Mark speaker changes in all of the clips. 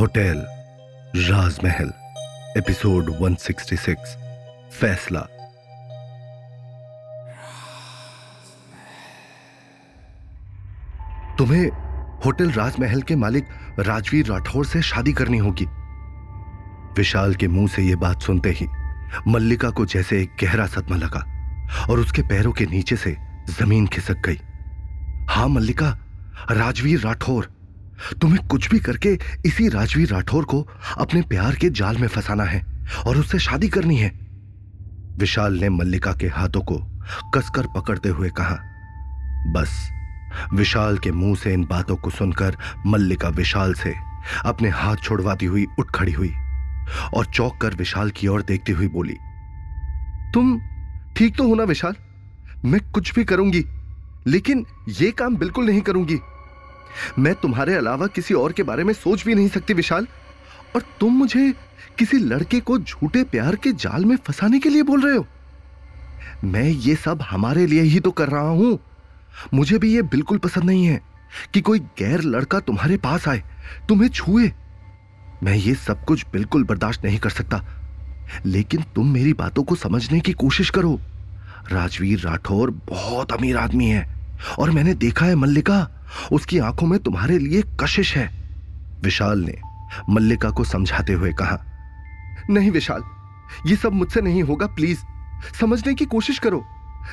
Speaker 1: Hotel, राजमहल, episode 166 फैसला। तुम्हें hotel राजमहल के मालिक राजवीर राठौर से शादी करनी होगी। विशाल के मुँह से यह बात सुनते ही मल्लिका को जैसे एक गहरा सदमा लगा और उसके पैरों के नीचे से ज़मीन खिसक गई। हाँ, मल्लिका, राजवीर राठौर। तुम्हें कुछ भी करके इसी राजवीर राठौर को अपने प्यार के जाल में फंसाना है और उससे शादी करनी है। विशाल ने मल्लिका के हाथों को कसकर पकड़ते हुए कहा, बस, विशाल के मुँह से इन बातों को सुनकर मल्लिका विशाल से अपने हाथ छोड़वाती हुई उठ खड़ी हुई और चौक कर विशाल की ओर देखती हुई बोली, तुम ठीक तो हो ना विशाल? मैं कुछ भी करूँगी, लेकिन यह काम बिल्कुल नहीं करूँगी। मैं तुम्हारे अलावा किसी और के बारे में सोच भी नहीं सकती, विशाल। और तुम मुझे किसी लड़के को झूठे प्यार के जाल में फंसाने के लिए बोल रहे हो? मैं ये सब हमारे लिए ही तो कर रहा हूँ। मुझे भी ये बिल्कुल पसंद नहीं है कि कोई गैर लड़का तुम्हारे पास आए, तुम्हें छुए। मैं ये सब कुछ बिल्कुल बर्दाश्त नहीं कर सकता। लेकिन तुम मेरी बातों को समझने की कोशिश करो। राजवीर राठौर बहुत अमीर आदमी है, और मैंने देखा है मल्लिका। उसकी आँखों में तुम्हारे लिए कशिश है। विशाल ने मल्लिका को समझाते हुए कहा, नहीं विशाल, ये सब मुझसे नहीं होगा, प्लीज़, समझने की कोशिश करो।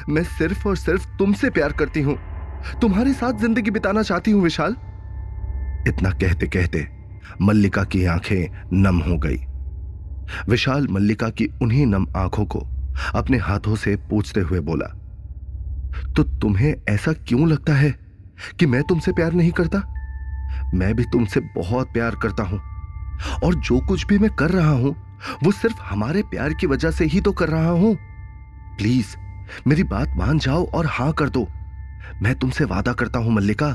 Speaker 1: मैं सिर्फ़ और सिर्फ़ तुमसे प्यार करती हूँ। तुम्हारे साथ ज़िंदगी बिताना चाहती हूँ, विशाल. इतना कहते कहते मल्लिका की आँखें नम हो गई। विशाल मल्लिका की उन्हीं नम आँखों को अपने हाथों से पूछते हुए बोला तो तुम्हें ऐसा क्यों लगता है? कि मैं तुमसे प्यार नहीं करता? मैं भी तुमसे बहुत प्यार करता हूँ। और जो कुछ भी मैं कर रहा हूँ, वो सिर्फ़ हमारे प्यार की वजह से ही तो कर रहा हूँ। प्लीज़, मेरी बात मान जाओ और हाँ कर दो। मैं तुमसे वादा करता हूँ, मल्लिका,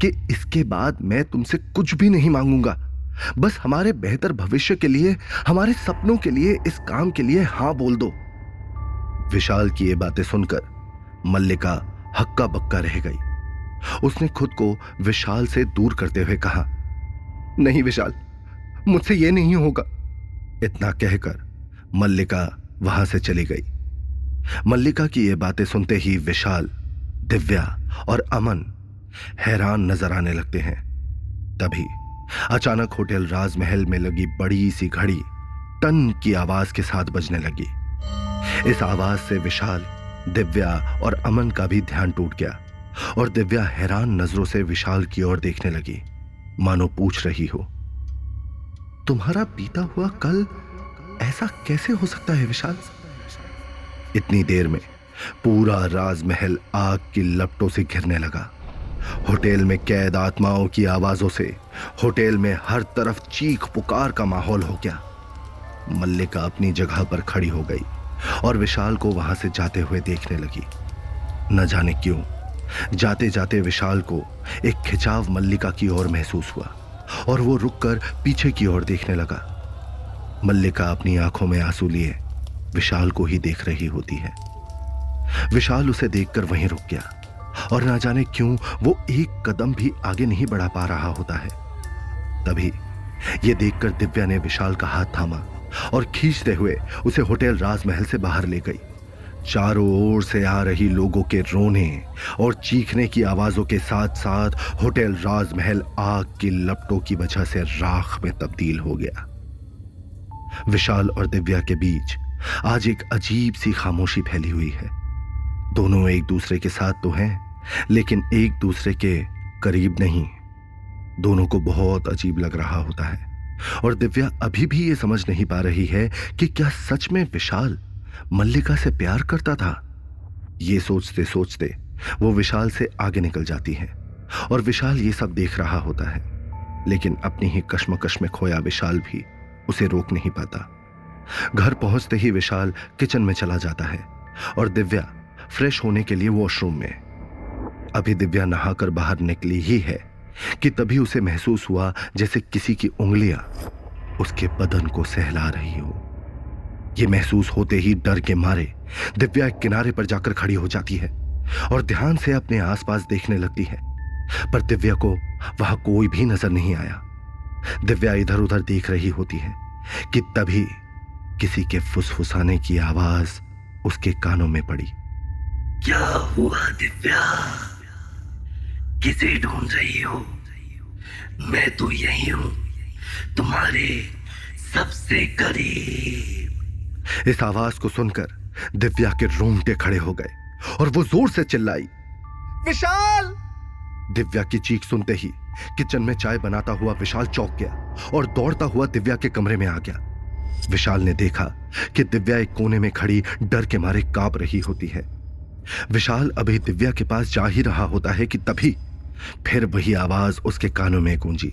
Speaker 1: कि इसके बाद मैं तुमसे कुछ भी नहीं मांगूँगा। बस हमारे बेहतर भविष्य के लिए, हमारे सपनों के लिए, इस काम के लिए हाँ बोल दो। विशाल की ये बातें सुनकर मल्लिका हक्का बक्का रह गई। उसने खुद को विशाल से दूर करते हुए कहा, नहीं विशाल, मुझसे यह नहीं होगा। इतना कहकर मल्लिका वहाँ से चली गई। मल्लिका की यह बातें सुनते ही विशाल, दिव्या और अमन हैरान नज़र आने लगते हैं। तभी अचानक होटल राजमहल में लगी बड़ी सी घड़ी टन की आवाज़ के साथ बजने लगी। इस आवाज़ से विशाल, दिव्या और अमन का भी ध्यान टूट गया। और दिव्या हैरान नज़रों से विशाल की ओर देखने लगी। मानो पूछ रही हो, तुम्हारा बीता हुआ कल ऐसा कैसे हो सकता है विशाल? इतनी देर में पूरा राजमहल आग की लपटों से घिरने लगा। होटल में कैद आत्माओं की आवाजों से होटल में हर तरफ़ चीख पुकार का माहौल हो गया। मल्लिका अपनी जगह पर खड़ी हो गई और विशाल को वहाँ से जाते हुए देखने लगी। न जाने क्यों जाते जाते विशाल को एक खिंचाव मल्लिका की ओर महसूस हुआ और वो रुककर पीछे की ओर देखने लगा। मल्लिका अपनी आँखों में आँसू लिए, विशाल को ही देख रही होती है। विशाल उसे देखकर वहीं रुक गया और ना जाने क्यों वो एक कदम भी आगे नहीं बढ़ा पा रहा होता है। तभी यह देखकर दिव्या ने विशाल का हाथ थामा और खींचते हुए उसे होटल राजमहल से बाहर ले गई। चारों ओर से आ रही लोगों के रोने और चीखने की आवाजों के साथ साथ होटल राजमहल आग की लपटों की वजह से राख में तब्दील हो गया। विशाल और दिव्या के बीच आज एक अजीब सी खामोशी फैली हुई है। दोनों एक दूसरे के साथ तो हैं, लेकिन एक दूसरे के करीब नहीं। दोनों को बहुत अजीब लग रहा होता है। और दिव्या अभी भी ये समझ नहीं पा रही है कि क्या सच में विशाल मल्लिका से प्यार करता था। ये सोचते सोचते वो विशाल से आगे निकल जाती है और विशाल ये सब देख रहा होता है। लेकिन अपनी ही कश्मकश में खोया विशाल भी उसे रोक नहीं पाता। घर पहुँचते ही विशाल किचन में चला जाता है और दिव्या फ्रेश होने के लिए वॉशरूम में। अभी दिव्या नहाकर बाहर निकली ही है कि तभी उसे महसूस हुआ जैसे किसी की उंगलियाँ उसके बदन को सहला रही हो। यह महसूस होते ही डर के मारे दिव्या एक किनारे पर जाकर खड़ी हो जाती है और ध्यान से अपने आसपास देखने लगती है। पर दिव्या को वहाँ कोई भी नज़र नहीं आया। दिव्या इधर उधर देख रही होती है कि तभी किसी के फुसफुसाने की आवाज़ उसके कानों में पड़ी।
Speaker 2: क्या हुआ दिव्या? किसे ढूंढ रही हो? मैं तो यही हूँ, तुम्हारे सबसे करीब।
Speaker 1: इस आवाज़ को सुनकर दिव्या के रोंगटे खड़े हो गए और वो ज़ोर से चिल्लाई, विशाल! दिव्या की चीख सुनते ही किचन में चाय बनाता हुआ विशाल चौक गया और दौड़ता हुआ दिव्या के कमरे में आ गया। विशाल ने देखा कि दिव्या एक कोने में खड़ी डर के मारे काँप रही होती है। विशाल अभी दिव्या के पास जा ही रहा होता है कि तभी फिर वही आवाज़ उसके कानों में गूंजी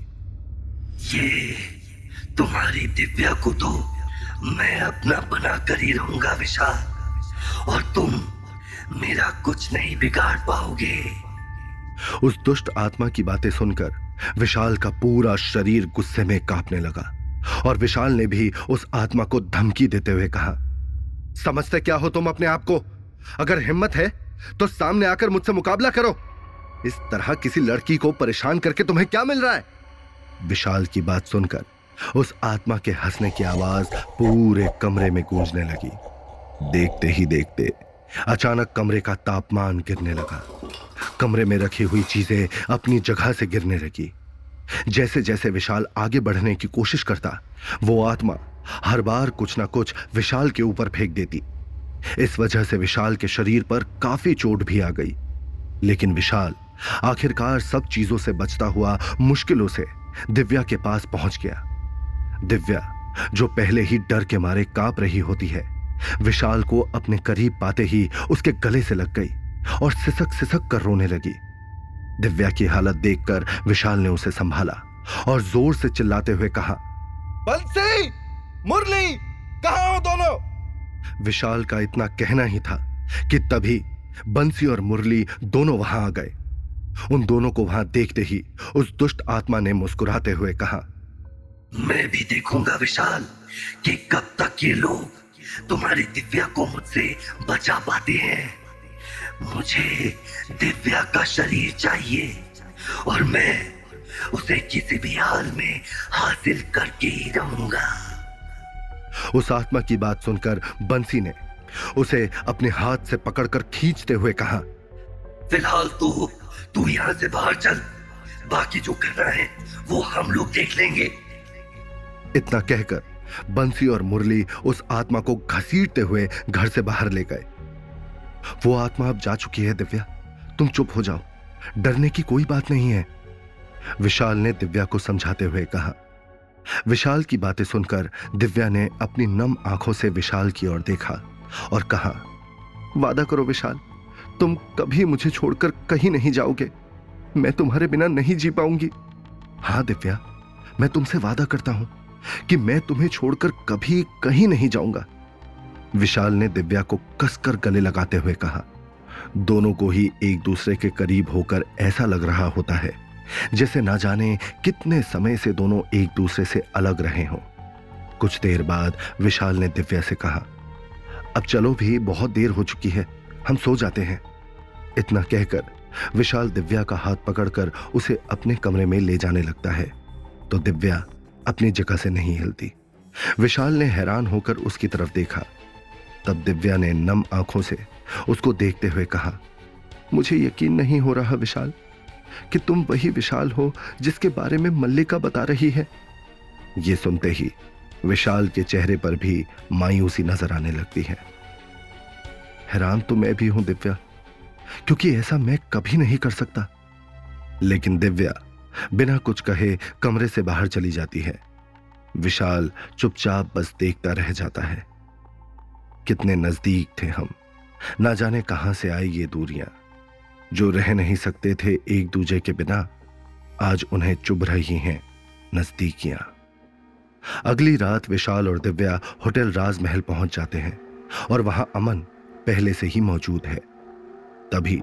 Speaker 2: तुम्हारी दिव्या को तो मैं अपना बना कर ही रहूँगा विशाल। और तुम मेरा कुछ नहीं बिगाड़ पाओगे।
Speaker 1: उस दुष्ट आत्मा की बातें सुनकर विशाल का पूरा शरीर गुस्से में कांपने लगा और विशाल ने भी उस आत्मा को धमकी देते हुए कहा, समझते क्या हो तुम अपने आप को? अगर हिम्मत है तो सामने आकर मुझसे मुकाबला करो। इस तरह किसी लड़की को परेशान करके तुम्हें क्या मिल रहा है? विशाल की बात सुनकर उस आत्मा के हंसने की आवाज़ पूरे कमरे में गूंजने लगी। देखते ही देखते अचानक कमरे का तापमान गिरने लगा। कमरे में रखी हुई चीज़ें अपनी जगह से गिरने लगी। जैसे जैसे विशाल आगे बढ़ने की कोशिश करता, वो आत्मा हर बार कुछ ना कुछ विशाल के ऊपर फेंक देती। इस वजह से विशाल के शरीर पर काफ़ी चोट भी आ गई। लेकिन विशाल आखिरकार सब चीज़ों से बचता हुआ मुश्किलों से दिव्या के पास पहुँच गया। दिव्या जो पहले ही डर के मारे काँप रही होती है विशाल को अपने करीब पाते ही उसके गले से लग गई और सिसक सिसक कर रोने लगी। दिव्या की हालत देखकर विशाल ने उसे संभाला और ज़ोर से चिल्लाते हुए कहा बंसी! मुरली! कहा हो दोनों? विशाल का इतना कहना ही था कि तभी बंसी और मुरली दोनों वहाँ आ गए। उन दोनों को वहाँ देखते ही उस दुष्ट आत्मा ने मुस्कुराते हुए कहा
Speaker 2: मैं भी देखूँगा विशाल कि कब तक ये लोग तुम्हारी दिव्या को मुझसे बचा पाते हैं। मुझे दिव्या का शरीर चाहिए और मैं उसे किसी भी हाल में हासिल करके ही रहूँगा।
Speaker 1: उस आत्मा की बात सुनकर बंसी ने उसे अपने हाथ से पकड़कर खींचते हुए कहा
Speaker 2: फ़िलहाल तो तू यहाँ से बाहर चल। बाकी जो करना है वो हम लोग देख लेंगे।
Speaker 1: इतना कहकर बंसी और मुरली उस आत्मा को घसीटते हुए घर से बाहर ले गए। वो आत्मा अब जा चुकी है दिव्या। तुम चुप हो जाओ। डरने की कोई बात नहीं है। विशाल ने दिव्या को समझाते हुए कहा। विशाल की बातें सुनकर दिव्या ने अपनी नम आँखों से विशाल की ओर देखा और कहा, वादा करो विशाल, तुम कभी मुझे छोड़कर कहीं नहीं जाओगे। मैं तुम्हारे बिना नहीं जी पाऊँगी। हाँ दिव्या, मैं तुमसे वादा करता हूँ। कि मैं तुम्हें छोड़कर कभी कहीं नहीं जाऊँगा। विशाल ने दिव्या को कसकर गले लगाते हुए कहा, दोनों को ही एक दूसरे के करीब होकर ऐसा लग रहा होता है, जैसे ना जाने कितने समय से दोनों एक दूसरे से अलग रहे हों। कुछ देर बाद विशाल ने दिव्या से कहा, अब चलो भी बहुत देर हो चुकी है, हम सो जाते हैं। इतना कहकर विशाल दिव्या का हाथ पकड़कर उसे अपने कमरे में ले जाने लगता है। तो दिव्या अपनी जगह से नहीं हिलती। विशाल ने हैरान होकर उसकी तरफ़ देखा। तब दिव्या ने नम आँखों से उसको देखते हुए कहा, मुझे यकीन नहीं हो रहा विशाल कि तुम वही विशाल हो जिसके बारे में मल्लिका बता रही है। यह सुनते ही विशाल के चेहरे पर भी मायूसी नज़र आने लगती है। हैरान तो मैं भी हूँ दिव्या, क्योंकि ऐसा मैं कभी नहीं कर सकता। लेकिन दिव्या बिना कुछ कहे कमरे से बाहर चली जाती है। विशाल चुपचाप बस देखता रह जाता है। कितने नज़दीक थे हम। ना जाने कहाँ से आई ये दूरियाँ। जो रह नहीं सकते थे एक दूजे के बिना, आज उन्हें चुभ रही हैं नजदीकियाँ। अगली रात विशाल और दिव्या होटल राजमहल पहुँच जाते हैं और वहाँ अमन पहले से ही मौजूद है। तभी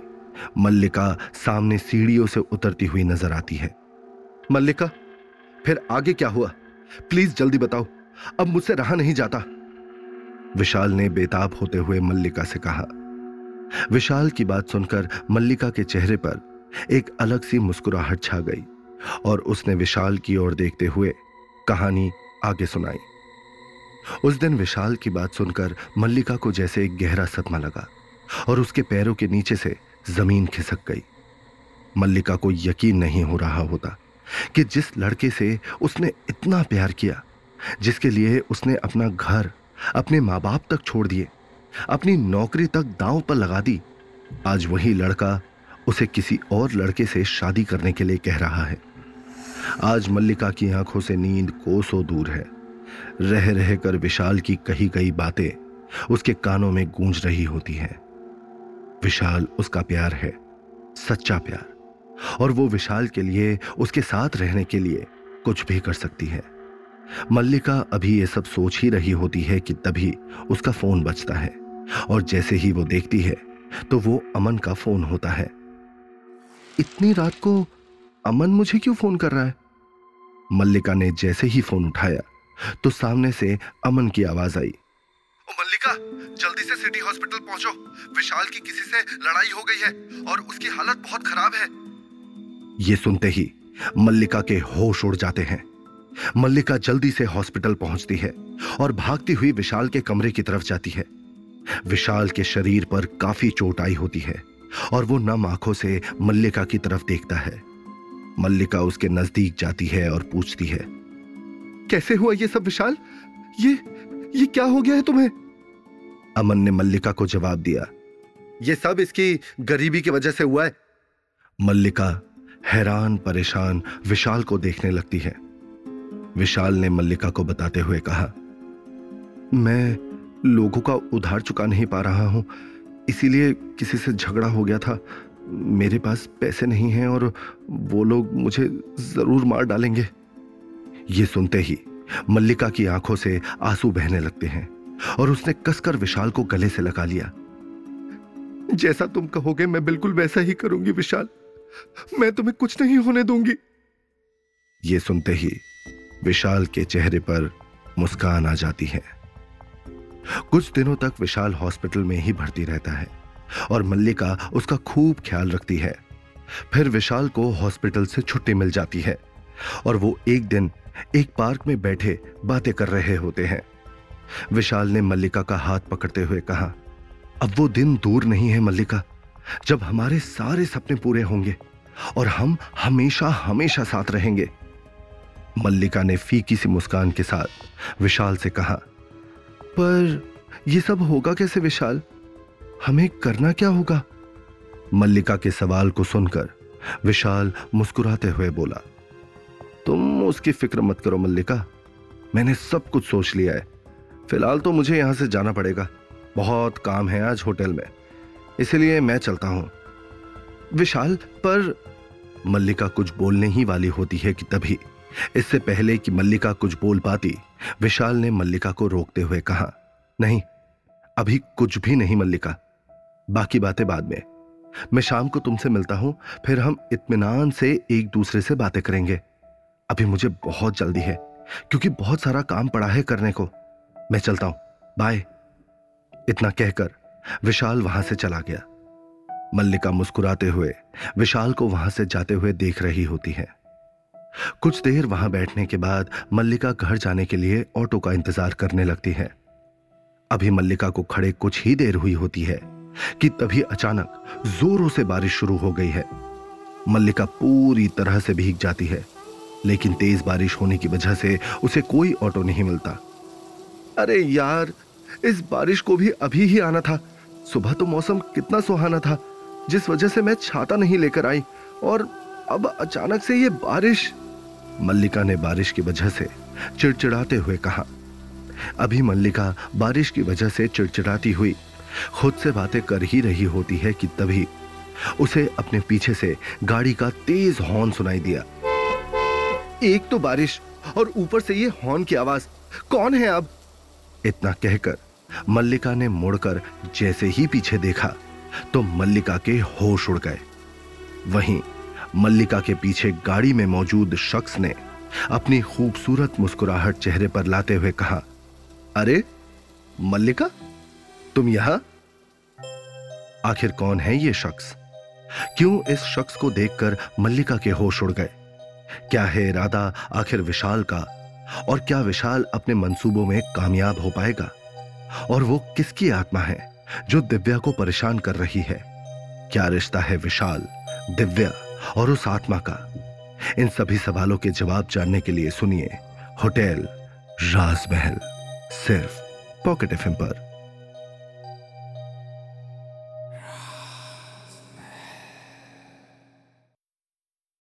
Speaker 1: मल्लिका सामने सीढ़ियों से उतरती हुई नज़र आती है। मल्लिका, फिर आगे क्या हुआ? प्लीज़ जल्दी बताओ। अब मुझसे रहा नहीं जाता। विशाल ने बेताब होते हुए मल्लिका से कहा। विशाल की बात सुनकर मल्लिका के चेहरे पर एक अलग सी मुस्कुराहट छा गई और उसने विशाल की ओर देखते हुए कहानी आगे सुनाई। उस दिन विशाल की बात सुनकर मल्लिका को जैसे एक गहरा सदमा लगा और उसके पैरों के नीचे से ज़मीन खिसक गई। मल्लिका को यकीन नहीं हो रहा होता कि जिस लड़के से उसने इतना प्यार किया, जिसके लिए उसने अपना घर, अपने माँ बाप तक छोड़ दिए, अपनी नौकरी तक दांव पर लगा दी, आज वही लड़का उसे किसी और लड़के से शादी करने के लिए कह रहा है। आज मल्लिका की आँखों से नींद कोसों दूर है। रह रह कर विशाल की कही गई बातें उसके कानों में गूंज रही होती हैं। विशाल, उसका प्यार है, सच्चा प्यार। और वो विशाल के लिए, उसके साथ रहने के लिए कुछ भी कर सकती है। मल्लिका अभी ये सब सोच ही रही होती है कि तभी उसका फ़ोन बजता है और जैसे ही वो देखती है तो वो अमन का फ़ोन होता है। इतनी रात को अमन मुझे क्यों फ़ोन कर रहा है? मल्लिका ने जैसे ही फ़ोन उठाया तो सामने से अमन की आवाज़ आई।
Speaker 3: ओ मल्लिका, जल्दी से सिटी हॉस्पिटल पहुंचो। विशाल की किसी से लड़ाई हो गई है और उसकी हालत बहुत खराब है।
Speaker 1: ये सुनते ही मल्लिका के होश उड़ जाते हैं। मल्लिका जल्दी से हॉस्पिटल पहुँचती है और भागती हुई विशाल के कमरे की तरफ़ जाती है। विशाल के शरीर पर काफ़ी चोट आई होती है और वो नम आँखों से मल्लिका की तरफ़ देखता है। मल्लिका उसके नज़दीक जाती है और पूछती है,
Speaker 3: कैसे हुआ ये सब विशाल? ये ये क्या हो गया है तुम्हें?
Speaker 1: अमन ने मल्लिका को जवाब दिया,
Speaker 3: ये सब इसकी गरीबी की वजह से हुआ है।
Speaker 1: मल्लिका हैरान, परेशान, विशाल को देखने लगती है। विशाल ने मल्लिका को बताते हुए कहा, मैं लोगों का उधार चुका नहीं पा रहा हूँ, इसीलिए किसी से झगड़ा हो गया था। मेरे पास पैसे नहीं हैं और वो लोग मुझे ज़रूर मार डालेंगे। ये सुनते ही मल्लिका की आँखों से आँसू बहने लगते हैं और उसने कसकर विशाल को गले से लगा लिया।
Speaker 3: जैसा तुम कहोगे, मैं बिल्कुल वैसा ही करूँगी, विशाल। मैं तुम्हें कुछ नहीं होने दूँगी।
Speaker 1: ये सुनते ही विशाल के चेहरे पर मुस्कान आ जाती है। कुछ दिनों तक विशाल हॉस्पिटल में ही भर्ती रहता है और मल्लिका उसका खूब ख्याल रखती है। फिर विशाल को हॉस्पिटल से छुट्टी मिल जाती है और वो एक दिन एक पार्क में बैठे बातें कर रहे होते हैं। विशाल ने मल्लिका का हाथ पकड़ते हुए कहा, अब वो दिन दूर नहीं है मल्लिका। जब हमारे सारे सपने पूरे होंगे और हम हमेशा हमेशा साथ रहेंगे। मल्लिका ने फीकी सी मुस्कान के साथ विशाल से कहा, पर यह सब होगा कैसे विशाल? हमें करना क्या होगा? मल्लिका के सवाल को सुनकर विशाल मुस्कुराते हुए बोला, तुम उसकी फ़िक्र मत करो मल्लिका, मैंने सब कुछ सोच लिया है। फ़िलहाल तो मुझे यहाँ से जाना पड़ेगा। बहुत काम है आज होटल में। इसलिए मैं चलता हूँ। विशाल, पर मल्लिका कुछ बोलने ही वाली होती है कि तभी। इससे पहले कि मल्लिका कुछ बोल पाती, विशाल ने मल्लिका को रोकते हुए कहा, नहीं, अभी कुछ भी नहीं मल्लिका। बाकी बातें बाद में। मैं शाम को तुमसे मिलता हूँ, फिर हम इत्मीनान से एक दूसरे से बातें करेंगे। अभी मुझे बहुत जल्दी है, क्योंकि बहुत सारा काम पड़ा है करने को। मैं चलता हूँ। बाय। इतना कहकर विशाल वहाँ से चला गया। मल्लिका मुस्कुराते हुए, विशाल को वहाँ से जाते हुए देख रही होती है। कुछ देर वहाँ बैठने के बाद मल्लिका घर जाने के लिए ऑटो का इंतज़ार करने लगती है। अभी मल्लिका को खड़े कुछ ही देर हुई होती है कि तभी अचानक जोरों से बारिश शुरू हो गई है। मल्लिका पूरी तरह से भीग जाती है, लेकिन तेज बारिश होने की वजह से उसे कोई ऑटो नहीं मिलता।
Speaker 3: अरे यार इस बारिश को भी अभी ही आना था। सुबह तो मौसम कितना सुहाना था, जिस वजह से मैं छाता नहीं लेकर आई, और अब अचानक से ये बारिश।
Speaker 1: मल्लिका ने बारिश की वजह से चिड़चिड़ाते हुए कहा, अभी मल्लिका, बारिश की वजह से चिड़चिड़ाती हुई, खुद से बातें कर ही रही होती है कि तभी उसे अपने पीछे से गाड़ी का तेज हॉर्न सुनाई दिया।
Speaker 3: एक तो बारिश और ऊपर से ये हॉर्न की आवाज़, कौन है अब?
Speaker 1: इतना कहकर मल्लिका ने मुड़कर जैसे ही पीछे देखा तो मल्लिका के होश उड़ गए। वहीं मल्लिका के पीछे गाड़ी में मौजूद शख्स ने अपनी खूबसूरत मुस्कुराहट चेहरे पर लाते हुए कहा,
Speaker 3: अरे, मल्लिका, तुम यहाँ?
Speaker 1: आखिर कौन है ये शख्स? क्यों इस शख्स को देखकर मल्लिका के होश उड़ गए? क्या है इरादा आखिर विशाल का और क्या विशाल अपने मंसूबों में कामयाब हो पाएगा? और वो किसकी आत्मा है जो दिव्या को परेशान कर रही है? क्या रिश्ता है विशाल, दिव्या और उस आत्मा का? इन सभी सवालों के जवाब जानने के लिए सुनिए होटल राजमहल, सिर्फ़ पॉकेट एफ़ पर।